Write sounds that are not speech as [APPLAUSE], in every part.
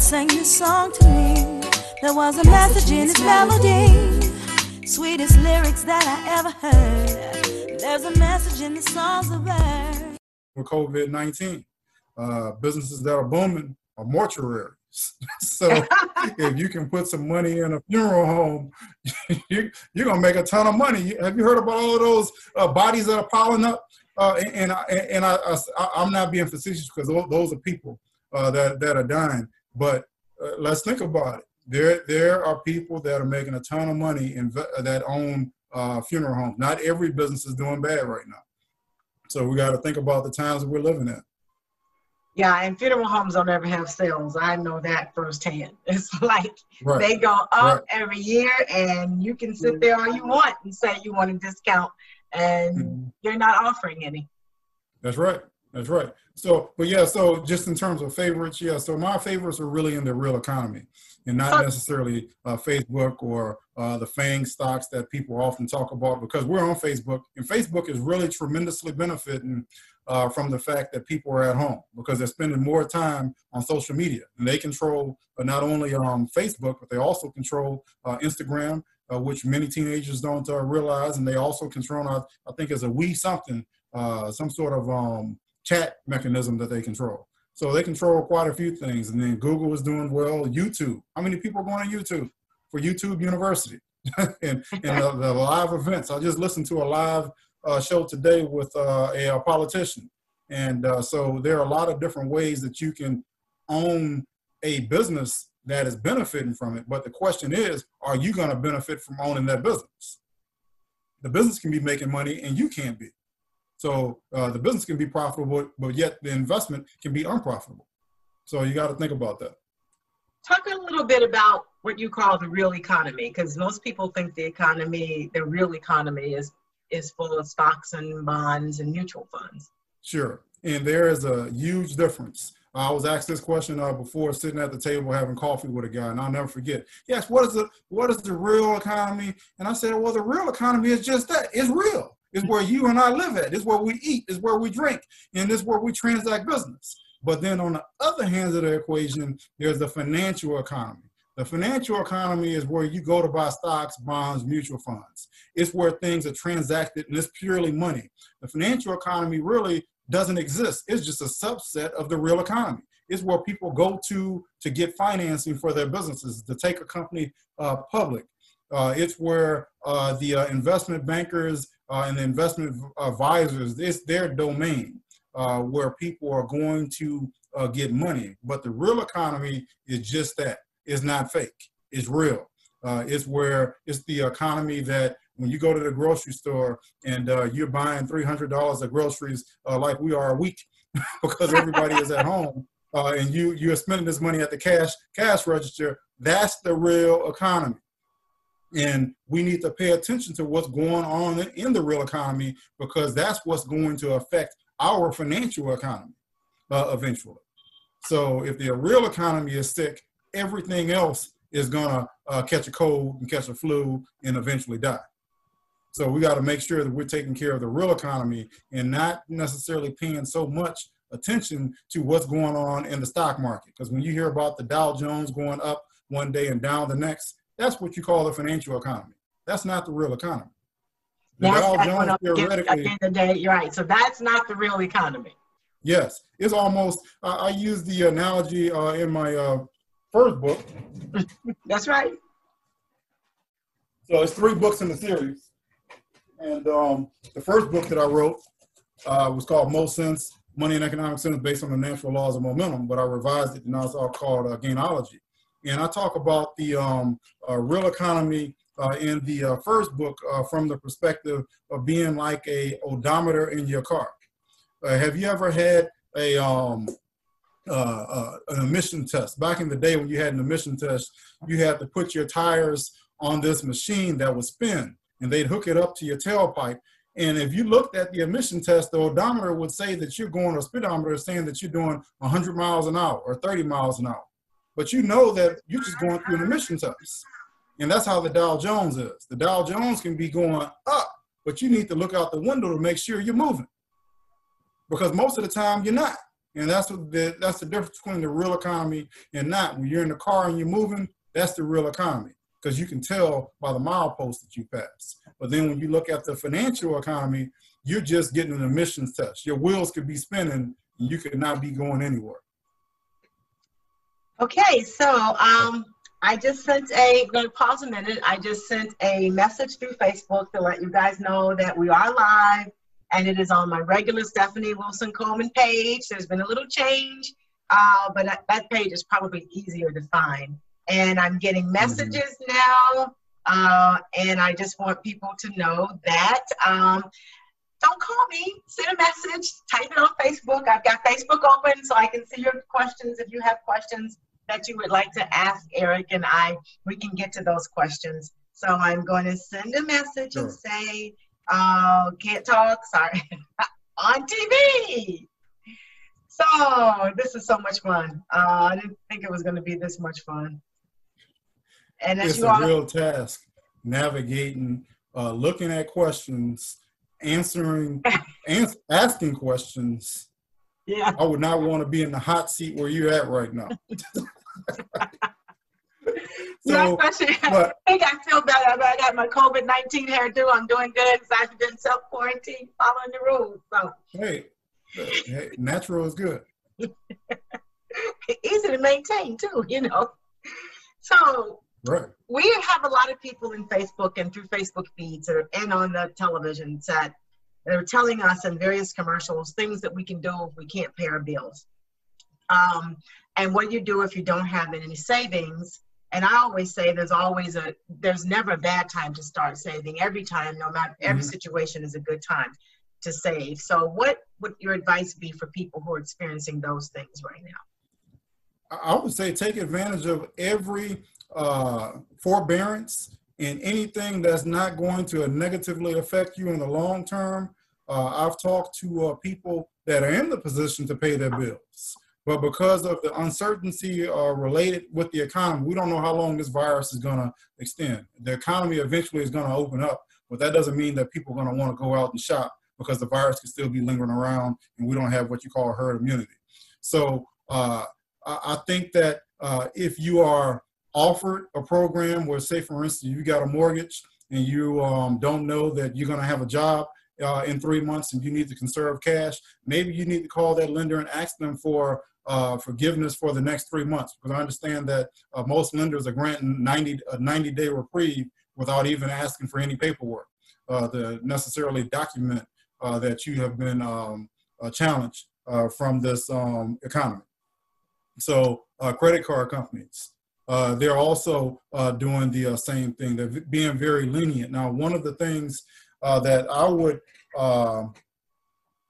sang this song to me. There was a message in its melody, sweetest lyrics that I ever heard. There's a message in the songs of earth. For COVID 19, uh, businesses that are booming are mortuaries. [LAUGHS] so [LAUGHS] if you can put some money in a funeral home, [LAUGHS] you, you're gonna make a ton of money. Have you heard about all of those uh, bodies that are piling up? Uh, and and, I, and I, I, am not being facetious because those are people uh, that that are dying. But uh, let's think about it. There there are people that are making a ton of money in that own uh, funeral homes. Not every business is doing bad right now. So we got to think about the times that we're living in. Yeah, and funeral homes don't ever have sales. I know that firsthand. [LAUGHS] It's like right. they go up right. every year, and you can sit there all you want and say you want a discount, and mm-hmm. you're not offering any. That's right. That's right. So, but yeah, so just in terms of favorites, yeah, so my favorites are really in the real economy and not necessarily uh, Facebook or uh, the FANG stocks that people often talk about because we're on Facebook and Facebook is really tremendously benefiting uh, from the fact that people are at home because they're spending more time on social media and they control uh, not only um, Facebook, but they also control uh, Instagram, uh, which many teenagers don't realize. And they also control, I, I think, as a we something, some sort of um, chat mechanism that they control. So they control quite a few things. And then Google is doing well. YouTube. How many people are going to YouTube for YouTube University [LAUGHS] and, and the, the, live events? I just listened to a live uh, show today with uh, a, a, politician. And uh, so there are a lot of different ways that you can own a business that is benefiting from it. But the question is, are you going to benefit from owning that business? The business can be making money and you can't be. So uh, the business can be profitable, but yet the investment can be unprofitable. So you got to think about that. Talk a little bit about what you call the real economy, because most people think the economy, the real economy, is is full of stocks and bonds and mutual funds. Sure, and there is a huge difference. I was asked this question uh, before sitting at the table having coffee with a guy, and I'll never forget. Yes, what is the what is the real economy? And I said, well, the real economy is just that. It's real. It's where you and I live at. It's where we eat. It's where we drink. And it's where we transact business. But then on the other hand of the equation, there's the financial economy. The financial economy is where you go to buy stocks, bonds, mutual funds. It's where things are transacted and it's purely money. The financial economy really doesn't exist. It's just a subset of the real economy. It's where people go to to get financing for their businesses, to take a company uh, public. Uh, it's where uh, the uh, investment bankers uh, and investment advisors, it's their domain uh, where people are going to uh, get money. But the real economy is just that. It's not fake. It's real. Uh, it's where it's the economy that when you go to the grocery store and uh, you're buying $300 of groceries uh, like we are a week [LAUGHS] because everybody is at home and you, you're spending this money at the cash, cash register, that's the real economy. And we need to pay attention to what's going on in the real economy because that's what's going to affect our financial economy uh, eventually. So if the real economy is sick, everything else is going to uh, catch a cold and catch a flu and eventually die. So we got to make sure that we're taking care of the real economy and not necessarily paying so much attention to what's going on in the stock market. Because when you hear about the Dow Jones going up one day and down the next, that's what you call the financial economy. That's not the real economy. The that's, Dow that's Jones theoretically. At the end of the day, you're right. So that's not the real economy. Yes, it's almost. Uh, I use the analogy uh, in my uh, first book. [LAUGHS] that's right. So it's three books in the series, and um, the first book that I wrote uh, was called Mo Sense: Money and Economic Sense based on the natural laws of momentum, but I revised it and now it's all called uh, Gainology. And I talk about the um, uh, real economy uh, in the uh, first book uh, from the perspective of being like a odometer in your car. Uh, have you ever had a um, uh, an emission test? Back in the day when you had an emission test, you had to put your tires on this machine that would spin, and they'd hook it up to your tailpipe. And if you looked at the emission test, the odometer would say that you're going, or speedometer saying that you're doing 100 miles an hour or 30 miles an hour but you know that you're just going through an emission test. And that's how the Dow Jones is. The Dow Jones can be going up, but you need to look out the window to make sure you're moving. Because most of the time you're not. And that's the, that's the difference between the real economy and not. When you're in the car and you're moving, that's the real economy because you can tell by the milepost that you pass. But then when you look at the financial economy, you're just getting an emissions test. Your wheels could be spinning and you could not be going anywhere. Okay, so um, I just sent a, I'm to pause a minute. I just sent a message through Facebook to let you guys know that we are live and it is on my regular Stephanie Wilson Coleman page. There's been a little change, uh, but that, that page is probably easier to find. And I'm getting mm-hmm. messages mm-hmm. now, uh, and I just want people to know that. Um, don't call me, send a message, type it on Facebook. I've got Facebook open so I can see your questions if you have questions that you would like to ask Eric and I, we can get to those questions. So I'm going to send a message sure. and say, uh, can't talk, sorry, [LAUGHS] on TV. So this is so much fun. Uh, I didn't think it was going to be this much fun. And it's a real task navigating, uh, looking at questions, answering, [LAUGHS] ans- asking questions. Yeah. I would not want to be in the hot seat where you're at right now. [LAUGHS] [LAUGHS] so, especially, but, I think I feel better. I got my COVID 19 hairdo. I'm doing good because I've been self quarantined, following the rules. So, hey, hey natural is good. [LAUGHS] Easy to maintain, too, you know. So, right. we have a lot of people in Facebook and through Facebook feeds or, and on the television set They're telling us in various commercials things that we can do if we can't pay our bills. Um, and what you do if you don't have any savings and i always say there's always a there's never a bad time to start saving. Every time no matter every mm-hmm. situation is a good time to save. So what would your advice be for people who are experiencing those things right now? I would say take advantage of every uh, forbearance and anything that's not going to negatively affect you in the long term. Uh, i've talked to uh, people that are in the position to pay their bills but because of the uncertainty uh, related with the economy, we don't know how long this virus is going to extend. The economy eventually is going to open up, but that doesn't mean that people are going to want to go out and shop because the virus could still be lingering around and we don't have what you call herd immunity. So uh, I, I, think that uh, if you are offered a program where, say, for instance, you got a mortgage and you um, don't know that you're going to have a job, uh, in three months and you need to conserve cash, maybe you need to call that lender and ask them for uh, forgiveness for the next three months because I understand that uh, most lenders are granting 90 a 90 day reprieve without even asking for any paperwork uh, to necessarily document uh, that you have been um, challenged uh, from this um, economy. So credit card companies. Uh, they're also doing the same thing. They're being very lenient. Now, one of the things that I would um,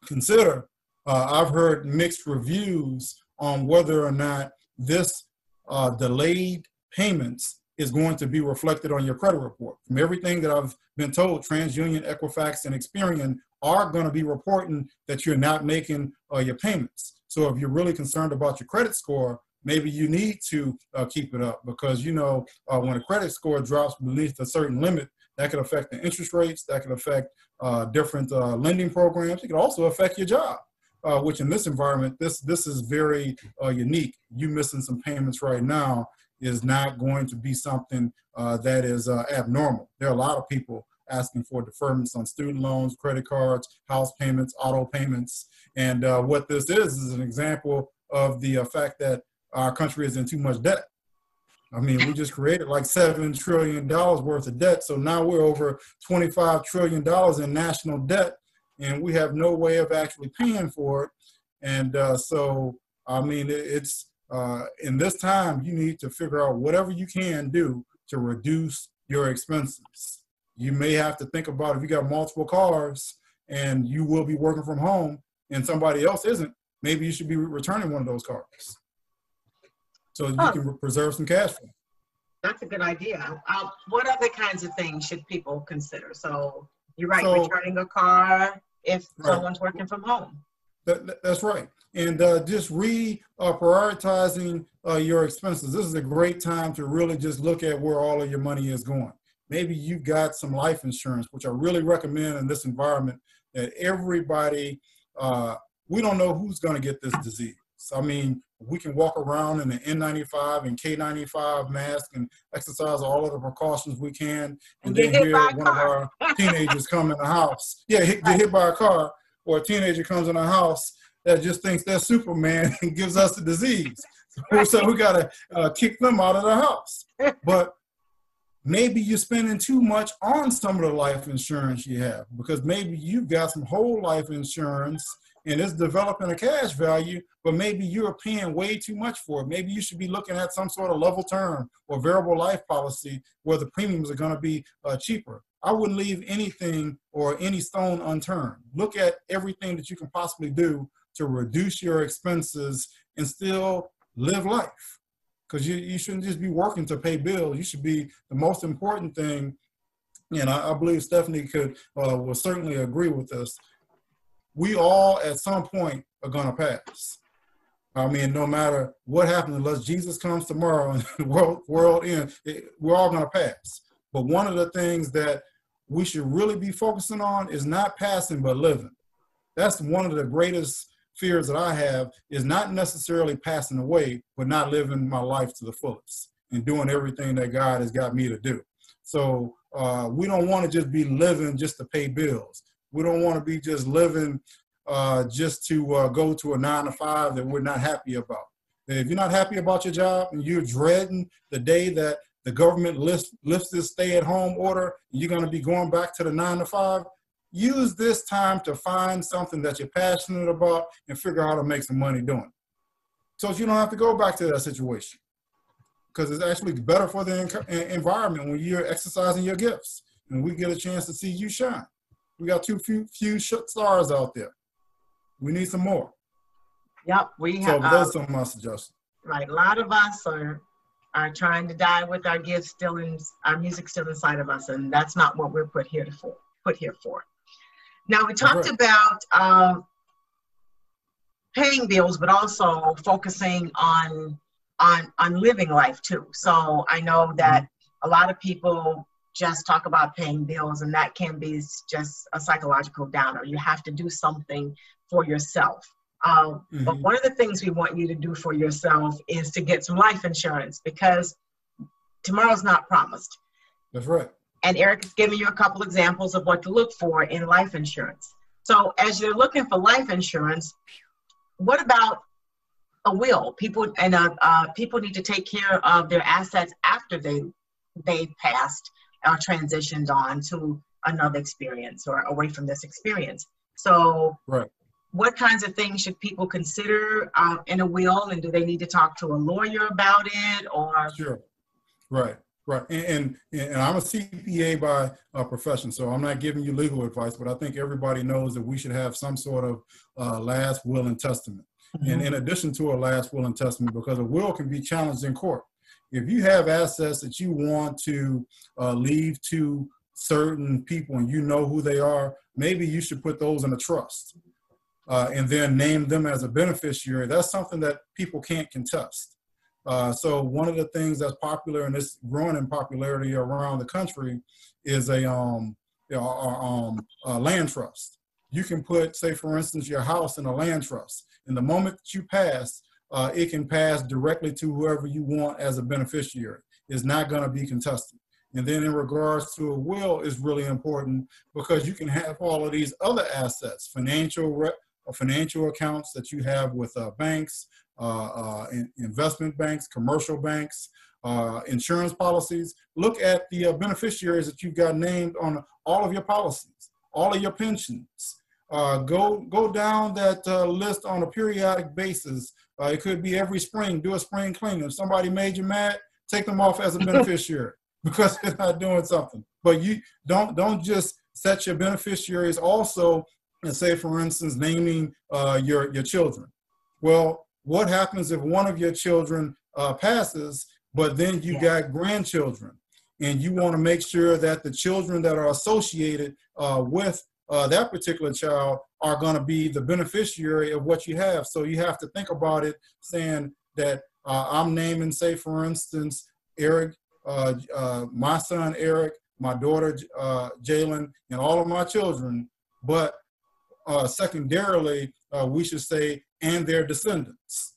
consider uh, I've heard mixed reviews on whether or not this uh, delayed payments is going to be reflected on your credit report. From everything that I've been told, TransUnion, Equifax, and Experian are going to be reporting that you're not making uh, your payments. So if you're really concerned about your credit score, maybe you need to uh, keep it up because you know uh, when a credit score drops beneath a certain limit, that could affect the interest rates, that could affect uh, different uh, lending programs. It could also affect your job uh, which in this environment, this this is very uh, unique. You missing some payments right now is not going to be something uh, that is uh, abnormal. There are a lot of people asking for deferments on student loans, credit cards, house payments, auto payments, and uh, what this is is an example of the uh, fact that our country is in too much debt. I mean, we just created like seven trillion dollars worth of debt, so now we're over twenty-five trillion dollars in national debt and we have no way of actually paying for it. And uh, so, I mean, it's uh, in this time, you need to figure out whatever you can do to reduce your expenses. You may have to think about if you got multiple cars and you will be working from home and somebody else isn't, maybe you should be returning one of those cars. So you can preserve some cash flow. That's a good idea. Uh, what other kinds of things should people consider? So you're right, so, returning a car, if right. someone's working from home. That, that's right. And uh, just re uh, prioritizing uh, your expenses. This is a great time to really just look at where all of your money is going. Maybe you've got some life insurance, which I really recommend in this environment that everybody uh, we don't know who's going to get this disease. I mean, we can walk around in the N95 and K95 mask and exercise all of the precautions we can, and then hear one of our [LAUGHS] teenagers come in the house. Yeah, hit, get hit by a car, or a teenager comes in the house that just thinks they're Superman [LAUGHS] and gives us the disease. So, so we got to uh, kick them out of the house. But maybe you're spending too much on some of the life insurance you have because maybe you've got some whole life insurance and it's developing a cash value, but maybe you're paying way too much for it. Maybe you should be looking at some sort of level term or variable life policy where the premiums are going to be uh, cheaper. I wouldn't leave anything or any stone unturned. Look at everything that you can possibly do to reduce your expenses and still live life. Because you, you shouldn't just be working to pay bills. You should be the most important thing. And I, I believe Stephanie could uh, will certainly agree with us we all at some point are going to pass. I mean, no matter what happens, unless Jesus comes tomorrow and [LAUGHS] the world, world ends, we're all going to pass. But one of the things that we should really be focusing on is not passing, but living. That's one of the greatest fears that I have is not necessarily passing away, but not living my life to the fullest and doing everything that God has got me to do. So uh, we don't want to just be living just to pay bills. We don't want to be just living uh, just to uh, go to a nine to five that we're not happy about. If you're not happy about your job and you're dreading the day that the government lifts, lifts this stay at home order, you're going to be going back to the nine to five, use this time to find something that you're passionate about and figure out how to make some money doing it. So you don't have to go back to that situation because it's actually better for the environment when you're exercising your gifts and we get a chance to see you shine. We got too few few stars out there. We need some more. Yep, we have. So some of my suggestions. Right, a lot of us are are trying to die with our gifts still in our music still inside of us, and that's not what we're put here for. Put here for. Now we talked right. about um, paying bills, but also focusing on on on living life too. So I know that mm-hmm. a lot of people just talk about paying bills and that can be just a psychological downer. You have to do something for yourself. Um, mm-hmm. but one of the things we want you to do for yourself is to get some life insurance because tomorrow's not promised. That's right. And eric is giving you a couple examples of what to look for in life insurance. So as you're looking for life insurance what about a will? People and uh, uh, people need to take care of their assets after they they've passed are transitioned on to another experience or away from this experience. So, right. what kinds of things should people consider uh, in a will, and do they need to talk to a lawyer about it, or? Sure. Right. Right, and, and, and I'm a CPA by uh, profession, so I'm not giving you legal advice, but I think everybody knows that we should have some sort of uh, last will and testament. Mm-hmm. And in addition to a last will and testament, because a will can be challenged in court, if you have assets that you want to uh, leave to certain people and you know who they are, maybe you should put those in a trust uh, and then name them as a beneficiary. That's something that people can't contest. Uh, so one of the things that's popular and it's growing in popularity around the country is a, um, um, a land trust. You can put, say, for instance, your house in a land trust. And the moment that you pass, uh, it can pass directly to whoever you want as a beneficiary. It's not going to be contested. And then in regards to a will is really important because you can have all of these other assets, financial uh, financial accounts that you have with uh, banks, uh, uh, in, investment banks, commercial banks, uh, insurance policies. Look at the beneficiaries that you've got named on all of your policies, all of your pensions. go go down that list on a periodic basis uh, it could be every spring, do a spring cleaning. If somebody made you mad, take them off as a [LAUGHS] beneficiary because they're not doing something. But you don't don't just set your beneficiaries also and say, for instance, naming uh, your your children. Well, what happens if one of your children uh, passes, but then you yeah. got grandchildren, and you want to make sure that the children that are associated uh, with uh, that particular child are going to be the beneficiary of what you have. So you have to think about it saying that uh, I'm naming, say, for instance, Eric, uh, uh my son Eric, my daughter uh, Jalen, and all of my children, but uh, secondarily, uh, we should say, and their descendants.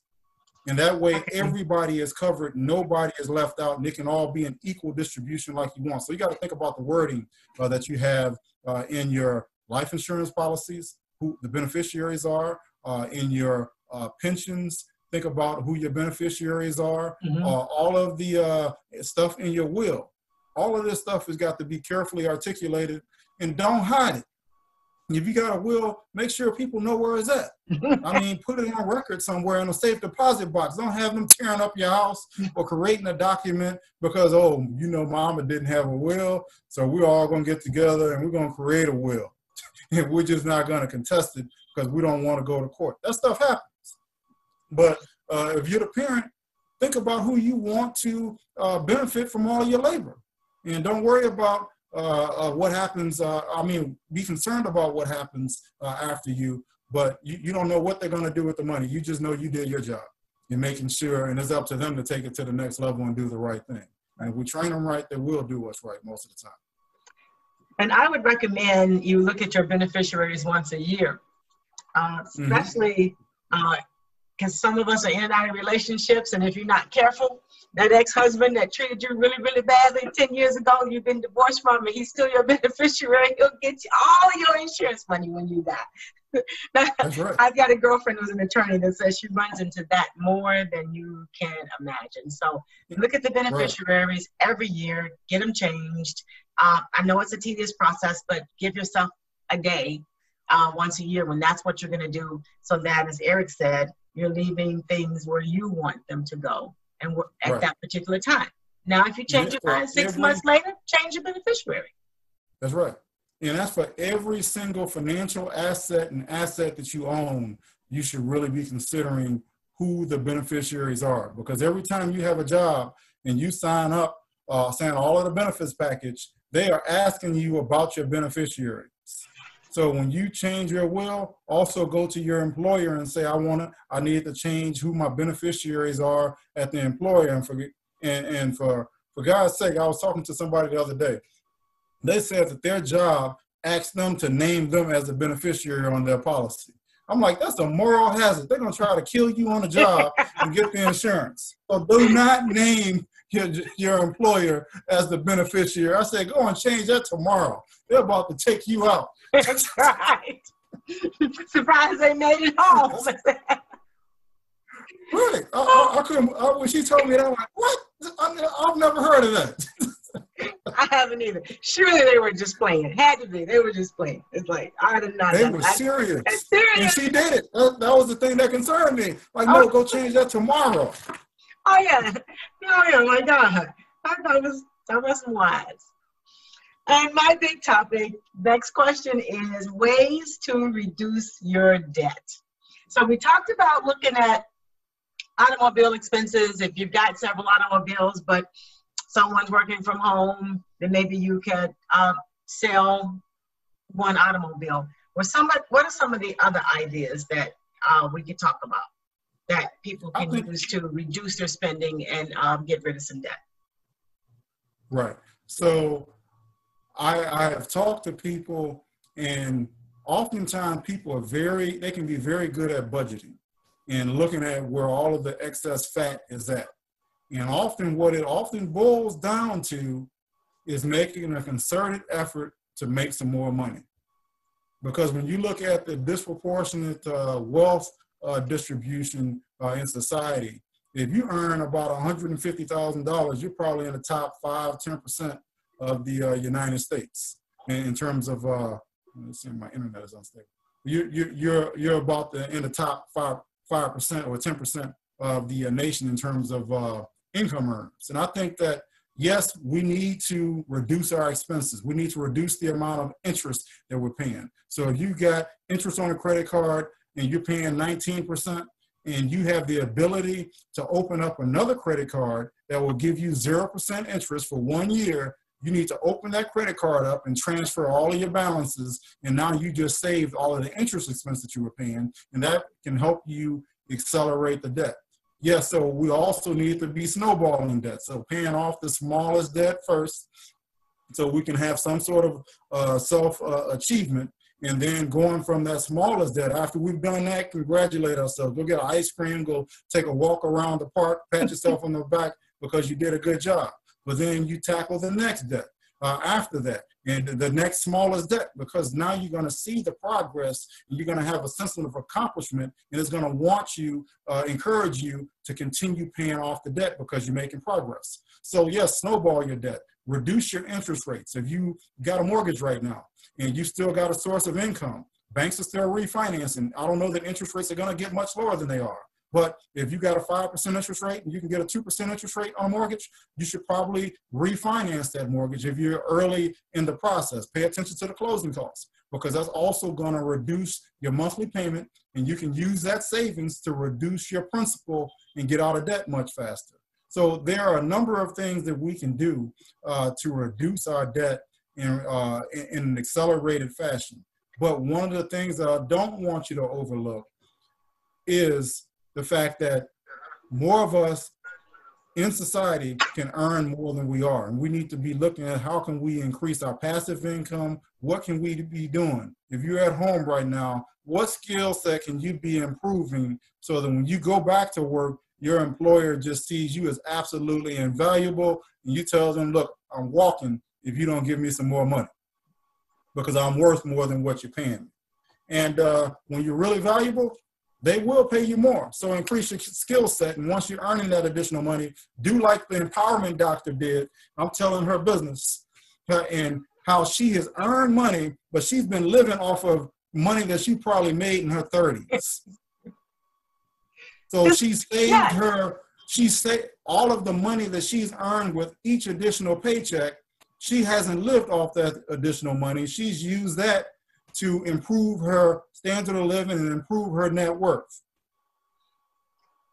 And that way, everybody is covered, nobody is left out, and it can all be an equal distribution like you want. So you got to think about the wording uh, that you have uh, in your life insurance policies, who the beneficiaries are, uh, in your uh, pensions. Think about who your beneficiaries are. Mm-hmm. Uh, all of the uh, stuff in your will. All of this stuff has got to be carefully articulated, and don't hide it if you got a will, make sure people know where it's at. [LAUGHS] I mean, put it on record somewhere in a safe deposit box. Don't have them tearing up your house or creating a document because, oh, you know, mama didn't have a will, so we're all gonna get together and we're gonna create a will. And we're just not gonna contest it because we don't want to go to court. That stuff happens. But uh, if you're the parent, think about who you want to uh, benefit from all your labor. And don't worry about uh, uh, what happens. Uh, I mean, be concerned about what happens uh, after you, but you, you don't know what they're going to do with the money. You just know you did your job. You're making sure, and it's up to them to take it to the next level and do the right thing. And if we train them right, they will do what's right most of the time. And I would recommend you look at your beneficiaries once a year, uh, mm-hmm. especially because mm-hmm. some of us are in and out of relationships, and if you're not careful, that ex-husband that treated you really, really badly 10 years ago, you've been divorced from, and he's still your [LAUGHS] beneficiary. He'll get you all your insurance money when you die. [LAUGHS] That's right. I've got a girlfriend who's an attorney that says she runs into that more than you can imagine. So look at the beneficiaries right. every year, get them changed. Uh, I know it's a tedious process, but give yourself a day uh, once a year when that's what you're going to do. So that, as Eric said, you're leaving things where you want them to go and at right. that particular time. Now, if you change your mind six every, months later, change your beneficiary. That's right. And that's for every single financial asset and asset that you own, you should really be considering who the beneficiaries are. Because every time you have a job and you sign up, uh, saying all of the benefits package, they are asking you about your beneficiaries. So when you change your will, also go to your employer and say, I want to, I need to change who my beneficiaries are at the employer. And for, and, and for, for God's sake, I was talking to somebody the other day. They said that their job asked them to name them as a beneficiary on their policy. I'm like, that's a moral hazard. They're gonna try to kill you on the job [LAUGHS] and get the insurance. So do not name your, your employer as the beneficiary. I said, go and change that tomorrow. They're about to take you out. That's [LAUGHS] right. Surprised they made it home. [LAUGHS] Really? I, I, I couldn't. I, when she told me that, I'm like, what? I, have never heard of that. [LAUGHS] I haven't either. Surely they were just playing. It had to be. They were just playing. It's like I did not. They were serious. serious. And she did it. That, that, was the thing that concerned me. Like, no, oh. go change that tomorrow. Oh yeah. Oh yeah. My God. It was that was wise. And my big topic, next question is ways to reduce your debt. So we talked about looking at automobile expenses. If you've got several automobiles, but someone's working from home, then maybe you could uh, sell one automobile. Or some, what are some of the other ideas that uh, we could talk about that people can think, use to reduce their spending and um, get rid of some debt? Right. So I, I have talked to people, and oftentimes people are very, they can be very good at budgeting and looking at where all of the excess fat is at. And often, what it often boils down to is making a concerted effort to make some more money. Because when you look at the disproportionate uh, wealth uh, distribution uh, in society, if you earn about $150,000, you're probably in the top five, 10% of the uh, United States in, in terms of uh, let's see, my internet is unstable. You, you, you're you're about the, in the top five five percent or ten percent of the uh, nation in terms of uh, income earners, and I think that yes, we need to reduce our expenses. We need to reduce the amount of interest that we're paying. So if you got interest on a credit card and you're paying 19%, and you have the ability to open up another credit card that will give you 0% interest for one year, you need to open that credit card up and transfer all of your balances. And now you just saved all of the interest expense that you were paying. And that can help you accelerate the debt. Yes, yeah, so we also need to be snowballing debt. So paying off the smallest debt first so we can have some sort of uh, self uh, achievement. And then going from that smallest debt. After we've done that, congratulate ourselves. Go get an ice cream, go take a walk around the park, pat yourself on the back because you did a good job. But then you tackle the next debt uh, after that and the next smallest debt because now you're going to see the progress and you're going to have a sense of accomplishment and it's going to want you uh, encourage you to continue paying off the debt because you're making progress so yes snowball your debt reduce your interest rates if you got a mortgage right now and you still got a source of income banks are still refinancing i don't know that interest rates are going to get much lower than they are but if you got a 5% interest rate and you can get a 2% interest rate on a mortgage, you should probably refinance that mortgage if you're early in the process. Pay attention to the closing costs because that's also going to reduce your monthly payment and you can use that savings to reduce your principal and get out of debt much faster. So there are a number of things that we can do uh, to reduce our debt in, uh, in an accelerated fashion. But one of the things that I don't want you to overlook is the fact that more of us in society can earn more than we are. And we need to be looking at how can we increase our passive income? What can we be doing? If you're at home right now what skill set can you be improving so that when you go back to work your employer just sees you as absolutely invaluable and you tell them look i'm walking if you don't give me some more money because i'm worth more than what you're paying me and uh, when you're really valuable they will pay you more. So increase your skill set. And once you're earning that additional money, do like the empowerment doctor did. I'm telling her business and how she has earned money, but she's been living off of money that she probably made in her 30s. [LAUGHS] So she saved yeah. her, she saved all of the money that she's earned with each additional paycheck. She hasn't lived off that additional money. She's used that to improve her standard of living and improve her net worth.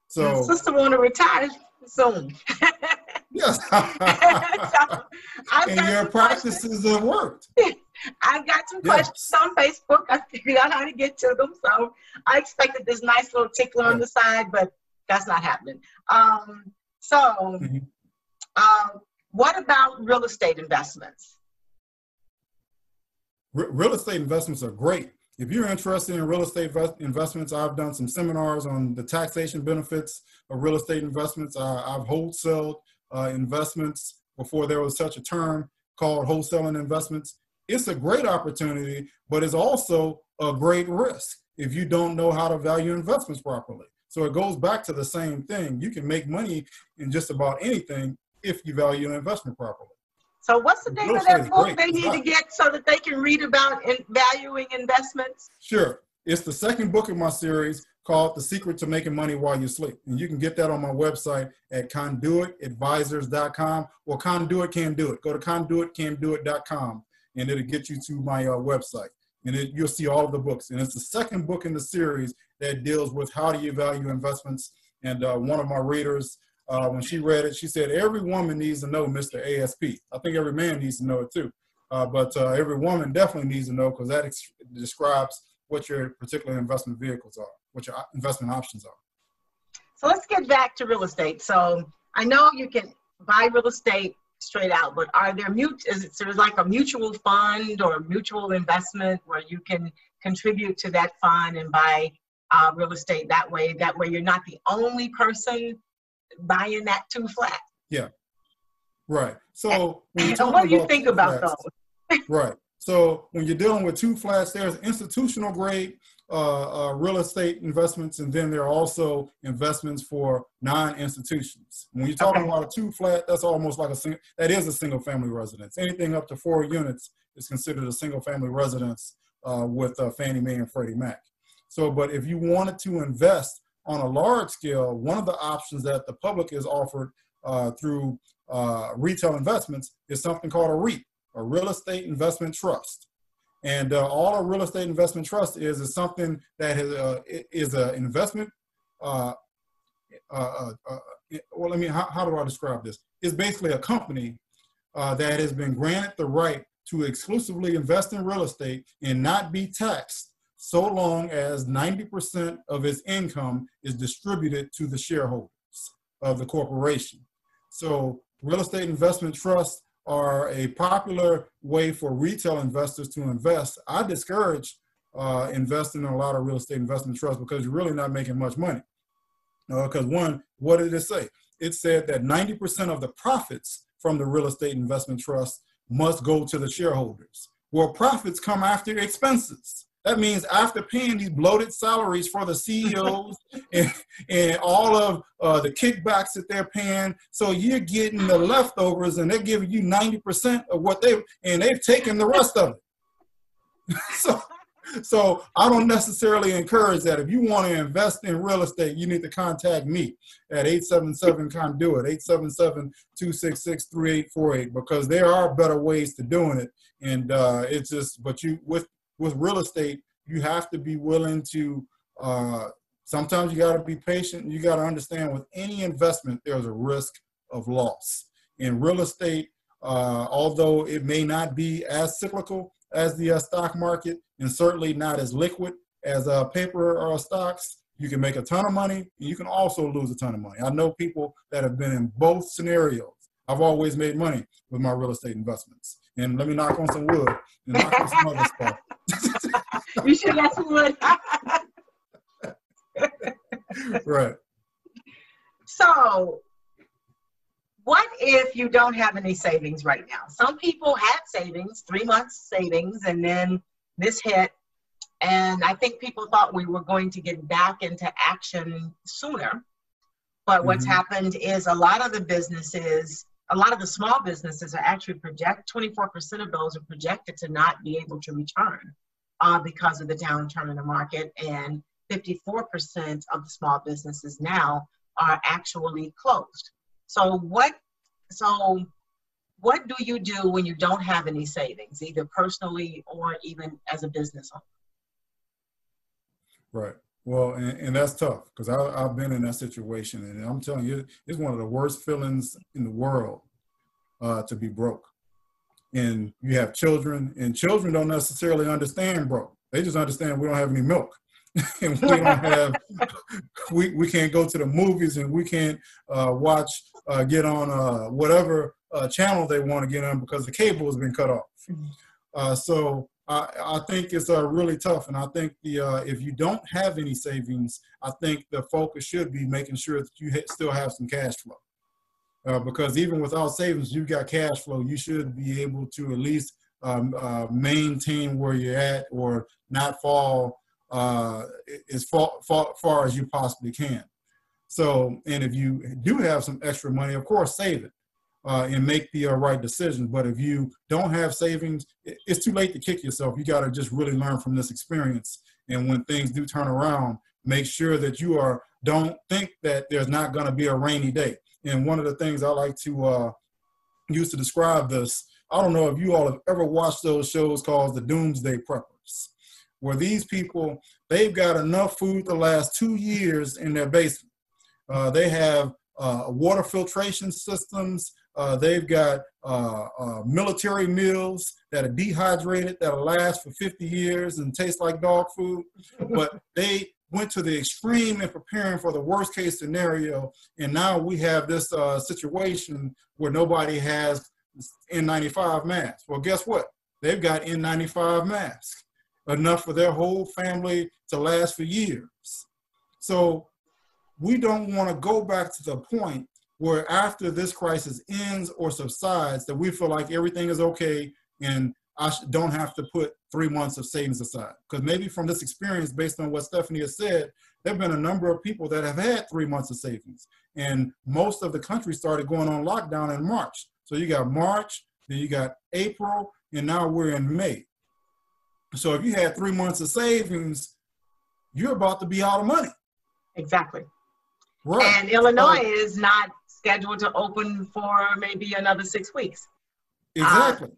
So, sister want to retire soon. yes. [LAUGHS] [LAUGHS] so, and your practices have worked. [LAUGHS] I've got some yes. questions on Facebook. I figured out how to get to them. So I expected this nice little tickler on the side, but that's not happening. Um, so, mm-hmm. um, what about real estate investments? real estate investments are great. If you're interested in real estate investments, I've done some seminars on the taxation benefits of real estate investments. I've wholesaled uh, investments before there was such a term called wholesaling investments. It's a great opportunity, but it's also a great risk if you don't know how to value investments properly. So it goes back to the same thing. You can make money in just about anything if you value an investment properly. So what's the name of that book they need to get so that they can read about in valuing investments? Sure. It's the second book in my series called The Secret to Making Money While You Sleep. And you can get that on my website at conduitadvisors.com or Conduit Can Do It. Go to conduitcandoit.com and it'll get you to my uh, website. And it, you'll see all of the books. And it's the second book in the series that deals with how do you value investments. And uh, one of my readers uh, when she read it, she said, every woman needs to know Mr. ASP. I think every man needs to know it too. Uh, but uh, every woman definitely needs to know because that ex- describes what your particular investment vehicles are, what your investment options are. So let's get back to real estate. So I know you can buy real estate straight out, but are there mute? Is it sort of like a mutual fund or mutual investment where you can contribute to that fund and buy uh, real estate that way? That way, you're not the only person buying that two flat. Yeah. Right. So and, [LAUGHS] what do you think about flats, those? right. So when you're dealing with two flats, there's institutional grade uh, uh, real estate investments, and then there are also investments for non-institutions. When you're talking okay. about a two flat, that's almost like a single, that is a single family residence. Anything up to four units is considered a single family residence uh, with uh, Fannie Mae and Freddie Mac. So, but if you wanted to invest on a large scale, one of the options that the public is offered uh, through uh, retail investments is something called a REIT, a real estate investment trust. And uh, all a real estate investment trust is is something that is, uh, is an investment. Uh, uh, well, I mean, how, how, do I describe this? It's basically a company that has been granted the right to exclusively invest in real estate and not be taxed so long as 90% of its income is distributed to the shareholders of the corporation. So real estate investment trusts are a popular way for retail investors to invest. I discourage uh, investing in a lot of real estate investment trusts because you're really not making much money. Because uh, one, what did it say? It said that 90% of the profits from the real estate investment trust must go to the shareholders. Well, profits come after expenses. That means after paying these bloated salaries for the CEOs [LAUGHS] and, and all of uh, the kickbacks that they're paying, so you're getting the leftovers, and they're giving you 90% of what they and they've taken the rest of it. [LAUGHS] so so I don't necessarily encourage that. If you want to invest in real estate, you need to contact me at 877 Conduit, 877-266-3848, because there are better ways to doing it. And uh, it's just, but you with with real estate, you have to be willing to. Uh, sometimes you got to be patient. You got to understand with any investment, there's a risk of loss. In real estate, uh, although it may not be as cyclical, as the uh, stock market and certainly not as liquid as uh, paper or stocks. You can make a ton of money. you can also lose a ton of money. I know people that have been in both scenarios. I've always made money with my real estate investments. And let me knock on some wood and knock on some other stuff. [LAUGHS] you should have some wood. [LAUGHS] right. So what if you don't have any savings right now? Some people had savings, three months savings, and then this hit. And I think people thought we were going to get back into action sooner. But what's mm-hmm. happened is a lot of the businesses, a lot of the small businesses are actually project 24% of those are projected to not be able to return uh, because of the downturn in the market. And 54% of the small businesses now are actually closed. So what so what do you do when you don't have any savings, either personally or even as a business owner? Right. Well, and, and that's tough because I've been in that situation, and I'm telling you, it's one of the worst feelings in the world uh, to be broke. And you have children, and children don't necessarily understand broke. They just understand we don't have any milk. [LAUGHS] and we don't have [LAUGHS] we, we can't go to the movies and we can't uh, watch uh, get on uh, whatever uh, channel they want to get on because the cable has been cut off mm-hmm. uh, so I, think it's uh, really tough and i think the if you don't have any savings i think the focus should be making sure that you ha- still have some cash flow because even without savings you've got cash flow you should be able to at least um, maintain where you're at or not fall uh, as far, far, far as you possibly can. So, and if you do have some extra money, of course, save it uh, and make the uh, right decision. But if you don't have savings, it's too late to kick yourself. You got to just really learn from this experience. And when things do turn around, make sure that you are, don't think that there's not going to be a rainy day. And one of the things I like to uh, use to describe this, I don't know if you all have ever watched those shows called the Doomsday Preppers where these people they've got enough food to last two years in their basement. Uh, they have uh, water filtration systems. Uh, they've got uh, uh, military meals that are dehydrated that'll last for 50 years and taste like dog food. But [LAUGHS] they went to the extreme in preparing for the worst case scenario. And now we have this uh, situation where nobody has N95 masks. Well, guess what? They've got N95 masks enough for their whole family to last for years. So we don't want to go back to the point where after this crisis ends or subsides that we feel like everything is okay and I don't have to put three months of savings aside. Because maybe from this experience, based on what Stephanie has said, there have been a number of people that have had three months of savings. And most of the country started going on lockdown in March. So you got March, then you got April, and now we're in May. So if you had three months of savings, you're about to be out of money. Exactly. Right. And Illinois so, is not scheduled to open for maybe another six weeks. Exactly.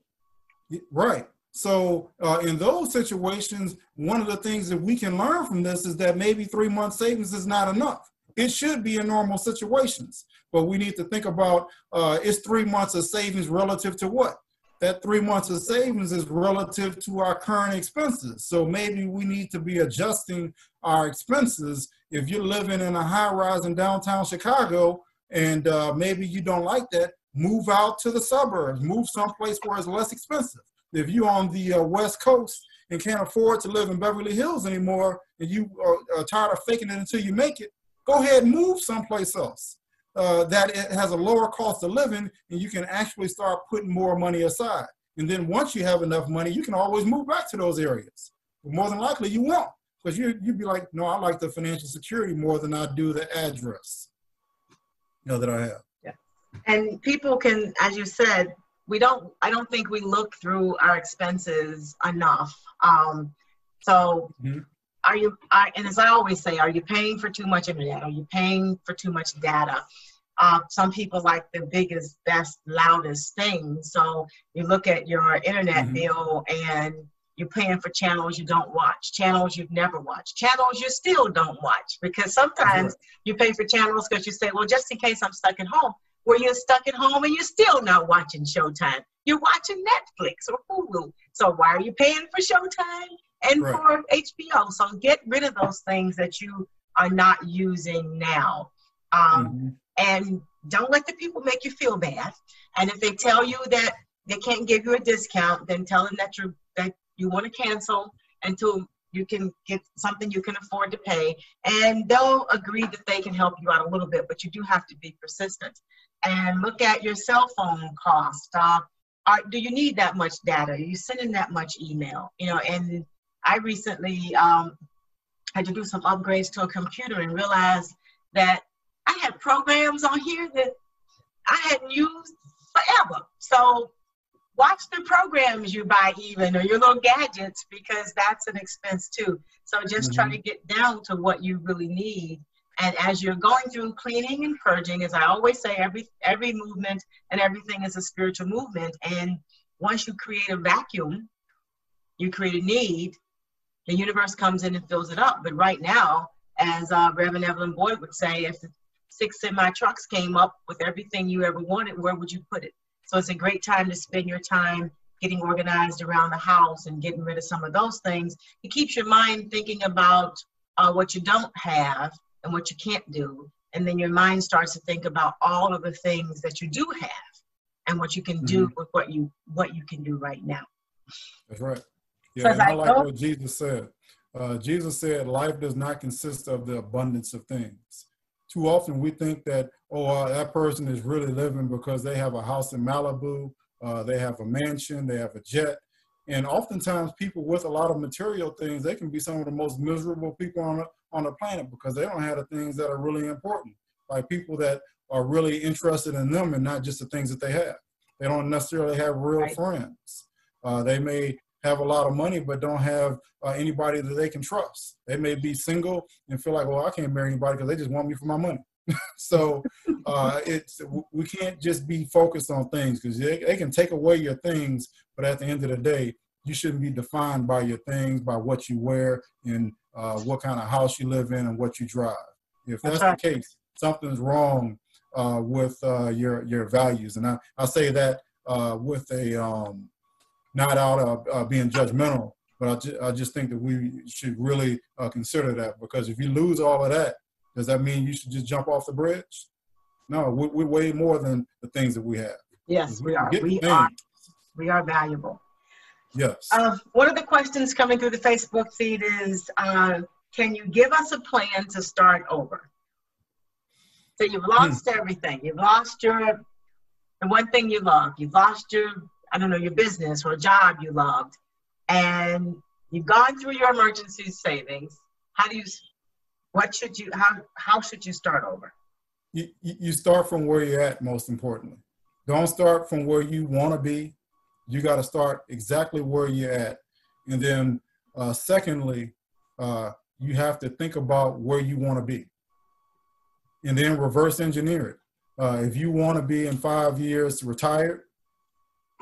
Uh, right. So uh, in those situations, one of the things that we can learn from this is that maybe three months savings is not enough. It should be in normal situations, but we need to think about uh, is three months of savings relative to what? that three months of savings is relative to our current expenses. So maybe we need to be adjusting our expenses. If you're living in a high rise in downtown Chicago and uh, maybe you don't like that, move out to the suburbs, move someplace where it's less expensive. If you're on the uh, West Coast and can't afford to live in Beverly Hills anymore, and you are, are tired of faking it until you make it, go ahead and move someplace else. Uh, that it has a lower cost of living, and you can actually start putting more money aside. And then once you have enough money, you can always move back to those areas. But more than likely, you won't, because you you'd be like, no, I like the financial security more than I do the address, you know, that I have. Yeah, and people can, as you said, we don't. I don't think we look through our expenses enough. Um, so. Mm-hmm are you I, and as i always say are you paying for too much internet are you paying for too much data uh, some people like the biggest best loudest thing so you look at your internet mm-hmm. bill and you're paying for channels you don't watch channels you've never watched channels you still don't watch because sometimes you pay for channels because you say well just in case i'm stuck at home where you're stuck at home and you're still not watching showtime you're watching netflix or hulu so why are you paying for showtime and right. for HBO. So get rid of those things that you are not using now. Um, mm-hmm. And don't let the people make you feel bad. And if they tell you that they can't give you a discount, then tell them that you that you want to cancel until you can get something you can afford to pay. And they'll agree that they can help you out a little bit, but you do have to be persistent. And look at your cell phone cost. Uh, are, do you need that much data? Are you sending that much email? You know, and I recently um, had to do some upgrades to a computer and realized that I had programs on here that I hadn't used forever. So watch the programs you buy even or your little gadgets because that's an expense too. So just mm-hmm. try to get down to what you really need. And as you're going through cleaning and purging, as I always say, every every movement and everything is a spiritual movement. And once you create a vacuum, you create a need, the universe comes in and fills it up. But right now, as uh, Reverend Evelyn Boyd would say, if six semi trucks came up with everything you ever wanted, where would you put it? So it's a great time to spend your time getting organized around the house and getting rid of some of those things. It keeps your mind thinking about uh, what you don't have and what you can't do. And then your mind starts to think about all of the things that you do have and what you can mm-hmm. do with what you what you can do right now. That's right. Yeah, I, I like what Jesus said. Uh, Jesus said, life does not consist of the abundance of things. Too often we think that, oh, uh, that person is really living because they have a house in Malibu, uh, they have a mansion, they have a jet. And oftentimes people with a lot of material things, they can be some of the most miserable people on the, on the planet because they don't have the things that are really important. Like people that are really interested in them and not just the things that they have. They don't necessarily have real right. friends. Uh, they may have a lot of money but don't have uh, anybody that they can trust. They may be single and feel like, well, I can't marry anybody because they just want me for my money. [LAUGHS] so uh, it's we can't just be focused on things because they, they can take away your things, but at the end of the day, you shouldn't be defined by your things, by what you wear, and uh, what kind of house you live in, and what you drive. If that's, that's the case, something's wrong uh, with uh, your your values, and I, I say that uh, with a um, not out of uh, being judgmental, but I, ju- I just think that we should really uh, consider that because if you lose all of that, does that mean you should just jump off the bridge? No, we're, we're way more than the things that we have. Yes, we, we are. We things. are. We are valuable. Yes. Uh, one of the questions coming through the Facebook feed is, uh, can you give us a plan to start over? So you've lost hmm. everything. You've lost your the one thing you love. You've lost your I don't know, your business or a job you loved, and you've gone through your emergency savings, how do you, what should you, how, how should you start over? You, you start from where you're at, most importantly. Don't start from where you want to be. You got to start exactly where you're at. And then, uh, secondly, uh, you have to think about where you want to be. And then reverse engineer it. Uh, if you want to be in five years retired,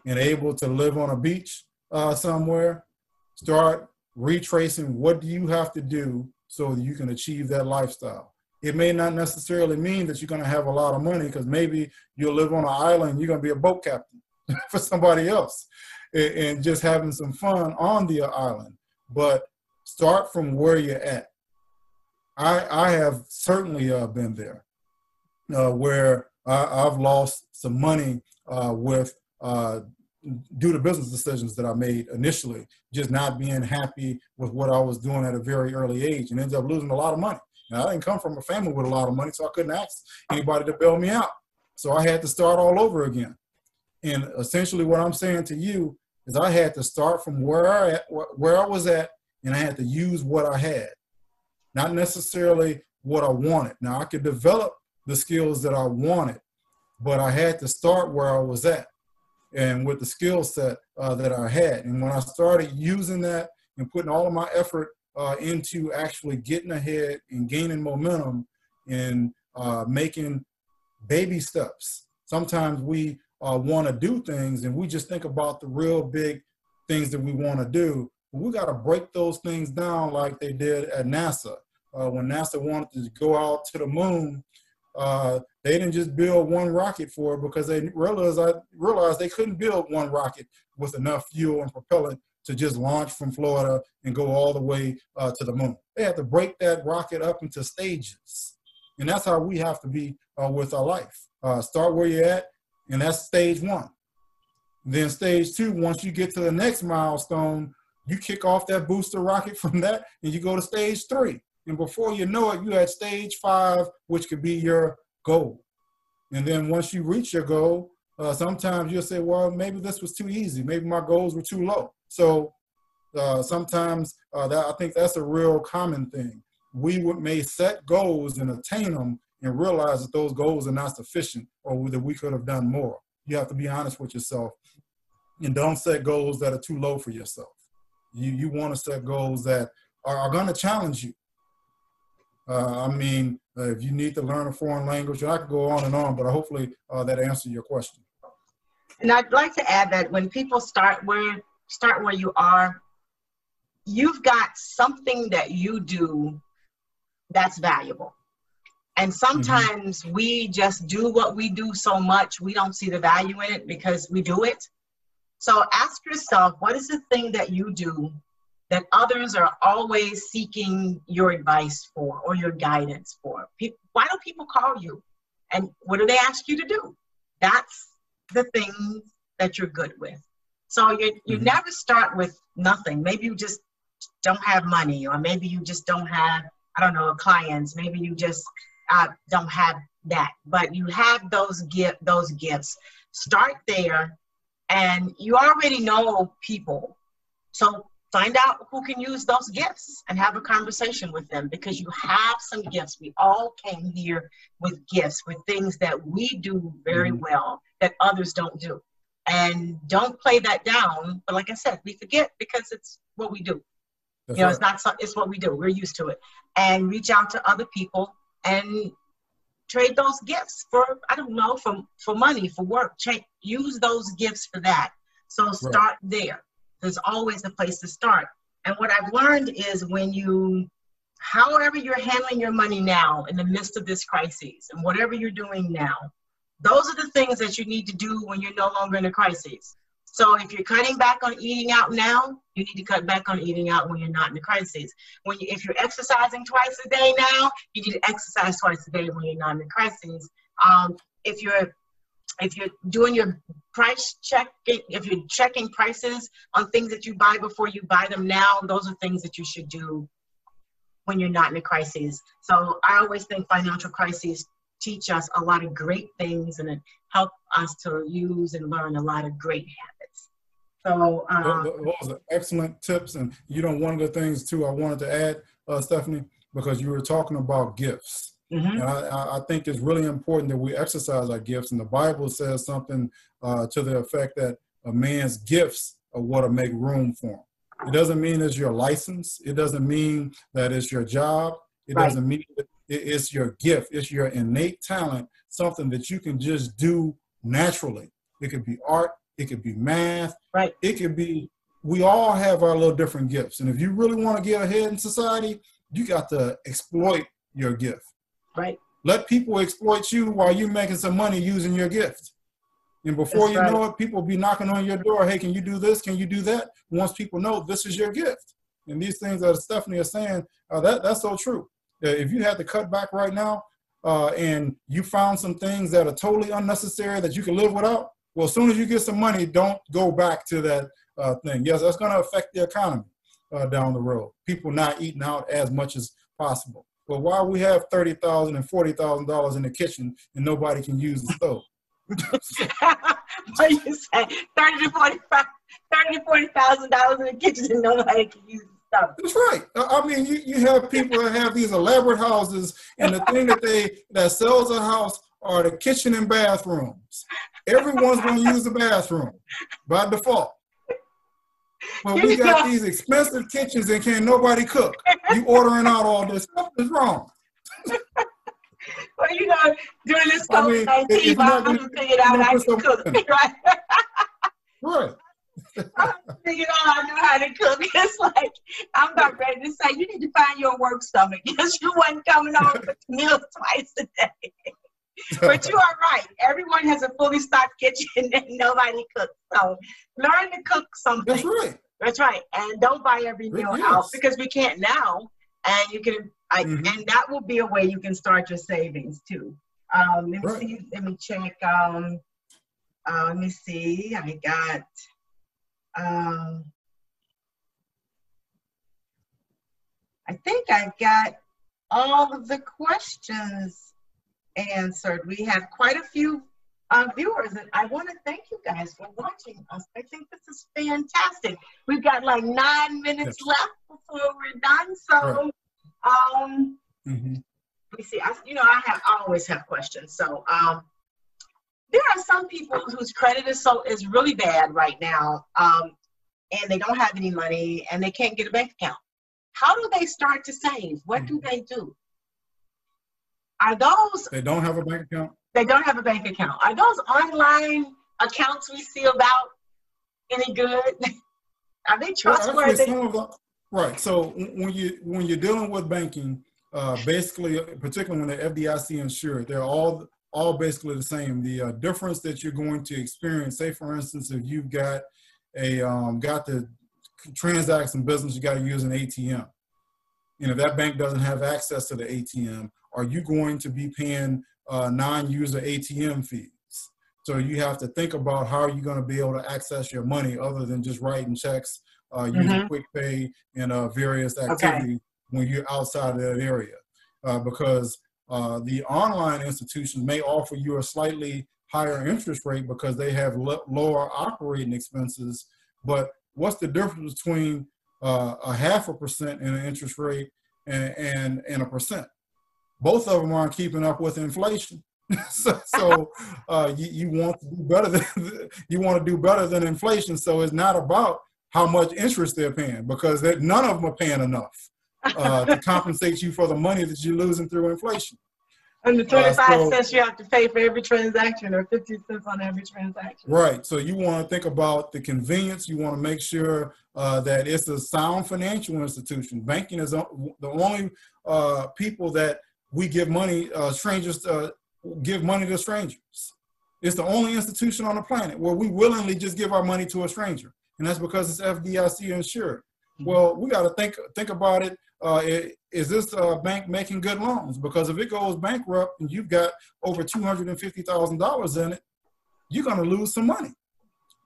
and able to live on a beach uh, somewhere, start retracing what do you have to do so you can achieve that lifestyle. It may not necessarily mean that you're going to have a lot of money because maybe you'll live on an island, you're going to be a boat captain [LAUGHS] for somebody else and just having some fun on the island. But start from where you're at. I, I have certainly uh, been there uh, where I, have lost some money uh, with uh, due to business decisions that I made initially, just not being happy with what I was doing at a very early age, and ended up losing a lot of money. Now, I didn't come from a family with a lot of money, so I couldn't ask anybody to bail me out. So I had to start all over again. And essentially, what I'm saying to you is, I had to start from where I at, where I was at, and I had to use what I had, not necessarily what I wanted. Now, I could develop the skills that I wanted, but I had to start where I was at and with the skill set uh, that I had. And when I started using that and putting all of my effort uh, into actually getting ahead and gaining momentum and uh, making baby steps, sometimes we uh, want to do things and we just think about the real big things that we want to do. But we got to break those things down like they did at NASA. Uh, when NASA wanted to go out to the moon, uh, they didn't just build one rocket for it because they realized I realized they couldn't build one rocket with enough fuel and propellant to just launch from Florida and go all the way uh, to the moon. They had to break that rocket up into stages, and that's how we have to be uh, with our life. Uh, start where you're at, and that's stage one. Then stage two, once you get to the next milestone, you kick off that booster rocket [LAUGHS] from that, and you go to stage three. And before you know it, you had stage five, which could be your goal. And then once you reach your goal, uh, sometimes you'll say, well, maybe this was too easy. Maybe my goals were too low. So uh, sometimes uh, that, I think that's a real common thing. We would, may set goals and attain them and realize that those goals are not sufficient or that we could have done more. You have to be honest with yourself and don't set goals that are too low for yourself. You, you want to set goals that are, are going to challenge you. Uh, I mean, uh, if you need to learn a foreign language, I could go on and on, but hopefully uh, that answers your question. And I'd like to add that when people start where start where you are, you've got something that you do that's valuable. And sometimes mm-hmm. we just do what we do so much, we don't see the value in it because we do it. So ask yourself, what is the thing that you do that others are always seeking your advice for or your guidance for. why do people call you? And what do they ask you to do? That's the things that you're good with. So you you mm-hmm. never start with nothing. Maybe you just don't have money, or maybe you just don't have I don't know clients. Maybe you just uh, don't have that, but you have those gift those gifts. Start there, and you already know people. So find out who can use those gifts and have a conversation with them because you have some gifts. We all came here with gifts, with things that we do very mm-hmm. well that others don't do. And don't play that down. But like I said, we forget because it's what we do. That's you know, right. it's not it's what we do. We're used to it. And reach out to other people and trade those gifts for I don't know for for money for work. Check, use those gifts for that. So start right. there there's always a place to start. And what I've learned is when you, however you're handling your money now in the midst of this crisis and whatever you're doing now, those are the things that you need to do when you're no longer in a crisis. So if you're cutting back on eating out now, you need to cut back on eating out when you're not in a crisis. When you, if you're exercising twice a day now, you need to exercise twice a day when you're not in a crisis. Um, if you're if you're doing your price checking, if you're checking prices on things that you buy before you buy them now, those are things that you should do when you're not in a crisis. So I always think financial crises teach us a lot of great things and it help us to use and learn a lot of great habits. So um, those are excellent tips. And you know, one of the things too I wanted to add, uh, Stephanie, because you were talking about gifts Mm-hmm. And I, I, think it's really important that we exercise our gifts. And the Bible says something uh, to the effect that a man's gifts are what to make room for him. It doesn't mean it's your license. It doesn't mean that it's your job. It right. doesn't mean it's your gift. It's your innate talent, something that you can just do naturally. It could be art. It could be math. Right. It could be. We all have our little different gifts, and if you really want to get ahead in society, you got to exploit your gift. Right. Let people exploit you while you're making some money using your gift. And before That's you right. know it, people will be knocking on your door. Hey, can you do this? Can you do that? Once people know this is your gift. And these things that Stephanie is saying, uh, that that's so true. Uh, if you had to cut back right now, uh, and you found some things that are totally unnecessary that you can live without, well, as soon as you get some money, don't go back to that uh, thing. Yes, that's going to affect the economy uh, down the road. People not eating out as much as possible. But why we have thirty thousand and forty thousand dollars in the kitchen and nobody can use the stove? what you say? Thirty to forty-five, thirty to forty thousand dollars in the kitchen and nobody can use the stove. That's right. I mean, you, you have people that have these elaborate houses, and the thing that they that sells a house are the kitchen and bathrooms. Everyone's going to use the bathroom by default. But we got these expensive kitchens and can't nobody cook. You ordering out all this stuff is wrong. [LAUGHS] well, you know, during this COVID 19, I am figured out I can cook, [LAUGHS] right? right. I figured out I knew how to cook. [LAUGHS] It's like I'm not ready to say you need to find your work stomach because you wasn't coming over for meals twice a day [LAUGHS] but you are right. Everyone has a fully stocked kitchen [LAUGHS] and nobody cooks. So learn to cook something. That's right. That's right. And don't buy every meal yes. out because we can't now. And you can, I, mm-hmm. and that will be a way you can start your savings too. Um, let me right. see. Let me check. Um, uh, let me see. I got. Um, I think I got all of the questions answered. We have quite a few uh, viewers, and I want to thank you guys for watching us. I think this is fantastic. We've got like nine minutes yes. left before we're done, so right. um, mm-hmm. me see. I, you know, I have I always have questions, so um, there are some people whose credit is so is really bad right now, um, and they don't have any money and they can't get a bank account. How do they start to save? What mm-hmm. do they do? Are those they don't have a bank account? They don't have a bank account. Are those online accounts we see about any good? [LAUGHS] Are they trustworthy? Well, right. So when you when you're dealing with banking, uh, basically, particularly when they're FDIC insured, they're all all basically the same. The uh, difference that you're going to experience, say for instance, if you've got a um, got the transaction business, you got to use an ATM. You know that bank doesn't have access to the ATM are you going to be paying uh, non-user ATM fees? So you have to think about how are you going to be able to access your money other than just writing checks, uh, mm-hmm. using quick pay and uh, various activities okay. when you're outside of that area. Uh, because uh, the online institutions may offer you a slightly higher interest rate because they have lower operating expenses. But what's the difference between uh, a half a percent in an interest rate and, and, and a percent? Both of them aren't keeping up with inflation. [LAUGHS] so, so uh, you, you want to do better than [LAUGHS] you want to do better than inflation. So it's not about how much interest they're paying because none of them are paying enough uh, to compensate you for the money that you're losing through inflation. And the 25 uh, so, cents you have to pay for every transaction or 50 cents on every transaction. Right. So you want to think about the convenience. You want to make sure uh, that it's a sound financial institution. Banking is the only uh, people that we give money, uh, strangers uh, give money to strangers. It's the only institution on the planet where we willingly just give our money to a stranger, and that's because it's FDIC insured. Mm-hmm. Well, we got to think think about it. Uh, is this uh, bank making good loans? Because if it goes bankrupt and you've got over two hundred and fifty thousand dollars in it, you're going to lose some money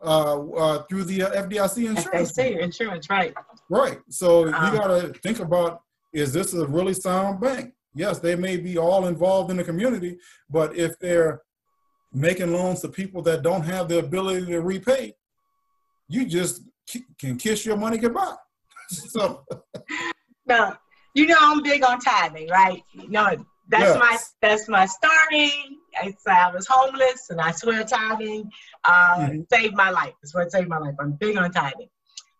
uh, uh, through the uh, FDIC insurance. FDIC insurance, right? Right. So um, you got to think about: is this a really sound bank? Yes, they may be all involved in the community, but if they're making loans to people that don't have the ability to repay, you just can kiss your money goodbye. [LAUGHS] so, no, you know I'm big on tithing, right? Know that's yes. my that's my story. I, I was homeless, and I swear tithing uh, mm-hmm. saved my life. That's what saved my life. I'm big on tithing.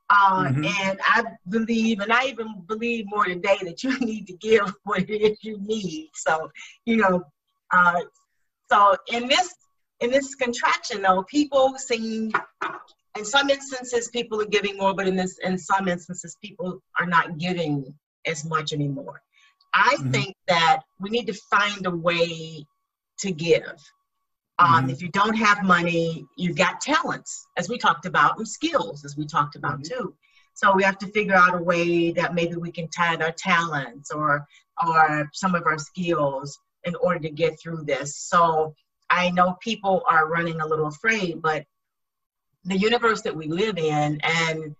Uh, mm-hmm. And I believe, and I even believe more today that you [LAUGHS] need to give what it is you need. So, you know, uh, so in this in this contraction, though, people seem, in some instances, people are giving more, but in this, in some instances, people are not giving as much anymore. I mm-hmm. think that we need to find a way to give. Um, mm-hmm. If you don't have money, you've got talents, as we talked about, and skills, as we talked about mm-hmm. too. So we have to figure out a way that maybe we can tie our talents or or some of our skills in order to get through this. So I know people are running a little afraid, but the universe that we live in, and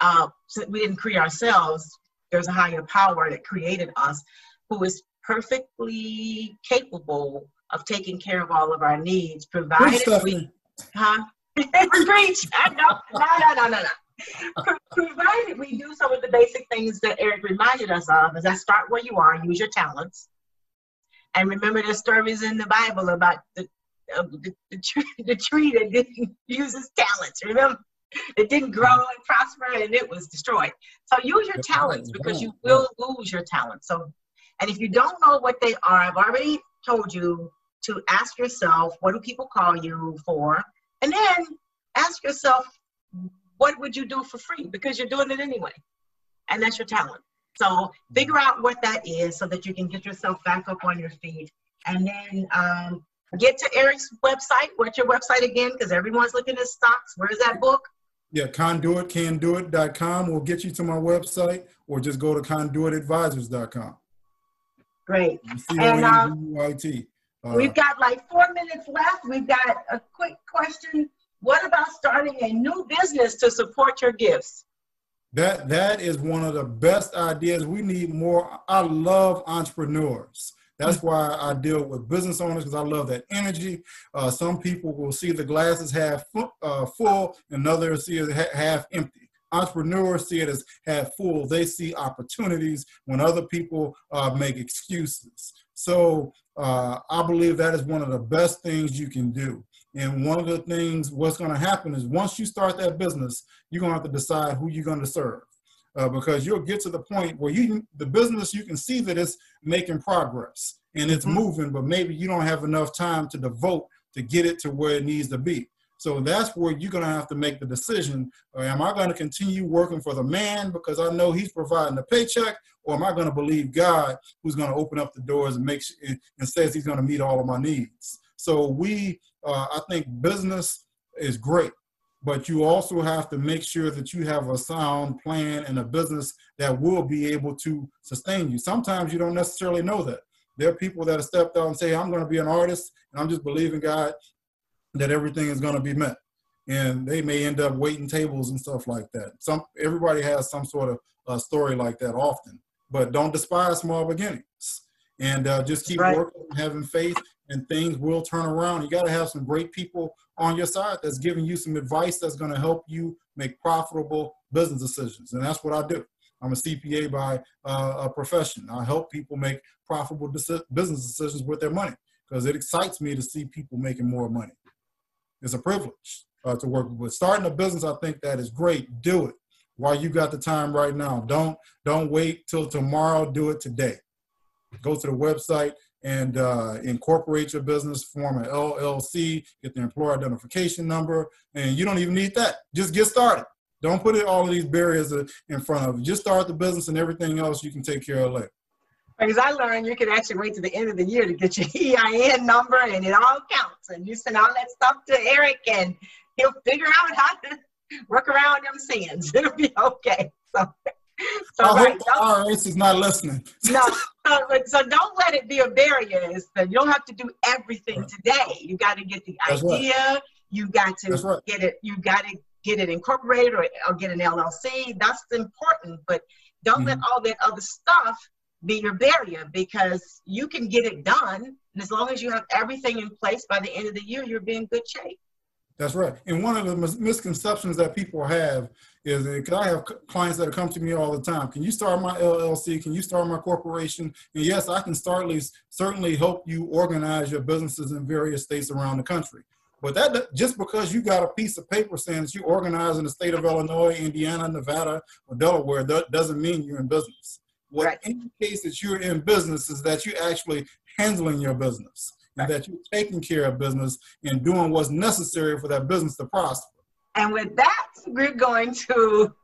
uh, we didn't create ourselves, there's a higher power that created us who is perfectly capable of taking care of all of our needs, provided we, huh? [LAUGHS] Preach. [LAUGHS] I know. No, no, no, no, no. provided we do some of the basic things that Eric reminded us of, is that start where you are, use your talents, and remember the stories in the Bible about the uh, the, the, tree, [LAUGHS] the tree that didn't use its talents. Remember, it didn't grow and prosper, and it was destroyed. So use your talents because you will lose your talents. So, and if you don't know what they are, I've already told you to ask yourself, what do people call you for? And then ask yourself, what would you do for free? Because you're doing it anyway. And that's your talent. So figure out what that is so that you can get yourself back up on your feet. And then um, get to Eric's website. What's your website again? Because everyone's looking at stocks. Where's that book? Yeah, conduitcandoit.com will get you to my website, or just go to conduitadvisors.com. Great. And um, we've got like four minutes left. We've got a quick question. What about starting a new business to support your gifts? That that is one of the best ideas. We need more. I love entrepreneurs. That's why I deal with business owners because I love that energy. Uh, some people will see the glasses half uh, full, and others see it half empty. Entrepreneurs see it as half full. They see opportunities when other people uh, make excuses. So uh, I believe that is one of the best things you can do. And one of the things, what's going to happen is once you start that business, you're going to have to decide who you're going to serve. Uh, because you'll get to the point where you the business you can see that it's making progress and it's mm-hmm. moving, but maybe you don't have enough time to devote to get it to where it needs to be. So that's where you're going to have to make the decision. Uh, am I going to continue working for the man because I know he's providing the paycheck, or am I going to believe God who's going to open up the doors and make and says he's going to meet all of my needs? So we uh, I think business is great, but you also have to make sure that you have a sound plan and a business that will be able to sustain you. Sometimes you don't necessarily know that. There are people that have stepped out and say, I'm going to be an artist and I'm just believing God that everything is going to be met. And they may end up waiting tables and stuff like that. Some everybody has some sort of uh, story like that often, but don't despise small beginnings and uh, just keep right. working, having faith, and things will turn around. You got to have some great people on your side that's giving you some advice that's going to help you make profitable business decisions. And that's what I do. I'm a CPA by uh, a profession. I help people make profitable business decisions with their money because it excites me to see people making more money. It's a privilege uh, to work with. Starting a business, I think that is great. Do it while you got the time right now. Don't don't wait till tomorrow. Do it today. Go to the website and uh, incorporate your business, form an LLC, get the employer identification number, and you don't even need that. Just get started. Don't put all of these barriers in front of you. Just start the business and everything else you can take care of later. Because I learned you can actually wait to the end of the year to get your [LAUGHS] EIN number and it all counts. And you send all that stuff to Eric and he'll figure out how to [LAUGHS] work around them sins. [LAUGHS] It'll be okay. So so I right, hope the is not listening. no, so, so, don't let it be a barrier. Is that you don't have to do everything right. today. You got to get the That's idea. Right. You got to right. get it. You got to get it incorporated or, or get an LLC. That's important. But don't mm-hmm. let all that other stuff be your barrier because you can get it done. And as long as you have everything in place by the end of the year, you'll be in good shape. That's right. And one of the mis- misconceptions that people have is because I have clients that come to me all the time. Can you start my LLC? Can you start my corporation? And yes, I can certainly certainly help you organize your businesses in various states around the country. But that just because you got a piece of paper saying that you organize in the state of Illinois, Indiana, Nevada, or Delaware that doesn't mean you're in business. What right. indicates that you're in business is that you're actually handling your business and that you're taking care of business and doing what's necessary for that business to prosper. And with that, we're going to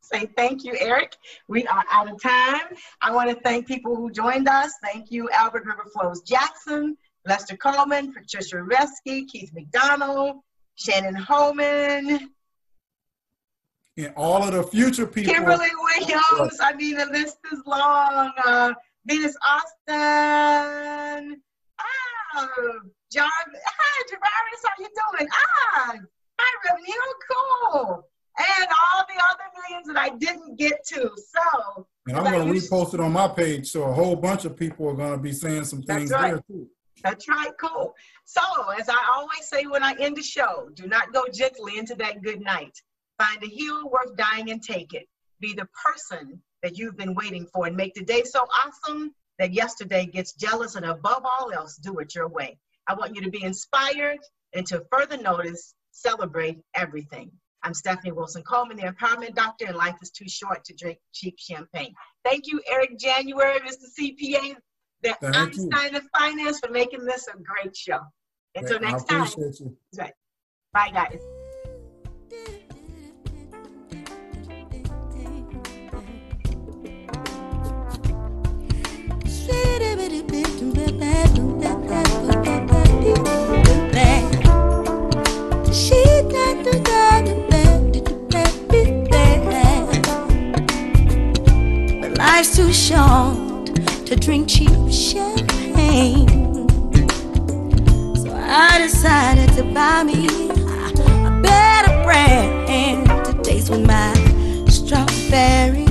say thank you, Eric. We are out of time. I want to thank people who joined us. Thank you, Albert River Flows Jackson, Lester Coleman, Patricia Reski, Keith McDonald, Shannon Holman. And all of the future people. Kimberly Williams. I mean, the list is long. Uh, Venus Austin. Oh, John. Hi, Javarius, how you doing? Ah, hi, Revenue. Cool. And all the other millions that I didn't get to. So. And I'm going to repost it on my page, so a whole bunch of people are going to be saying some things right. there too. That's right, cool. So, as I always say when I end the show, do not go gently into that good night. Find a hill worth dying and take it. Be the person that you've been waiting for and make the day so awesome that yesterday gets jealous and above all else, do it your way. I want you to be inspired and to further notice, celebrate everything. I'm Stephanie Wilson Coleman, the empowerment doctor, and life is too short to drink cheap champagne. Thank you, Eric January, Mr. CPA, the Thank Einstein you. of Finance, for making this a great show. Until next time. You. Right. Bye, guys. short to drink cheap champagne. So I decided to buy me a better brand to taste with my strawberry.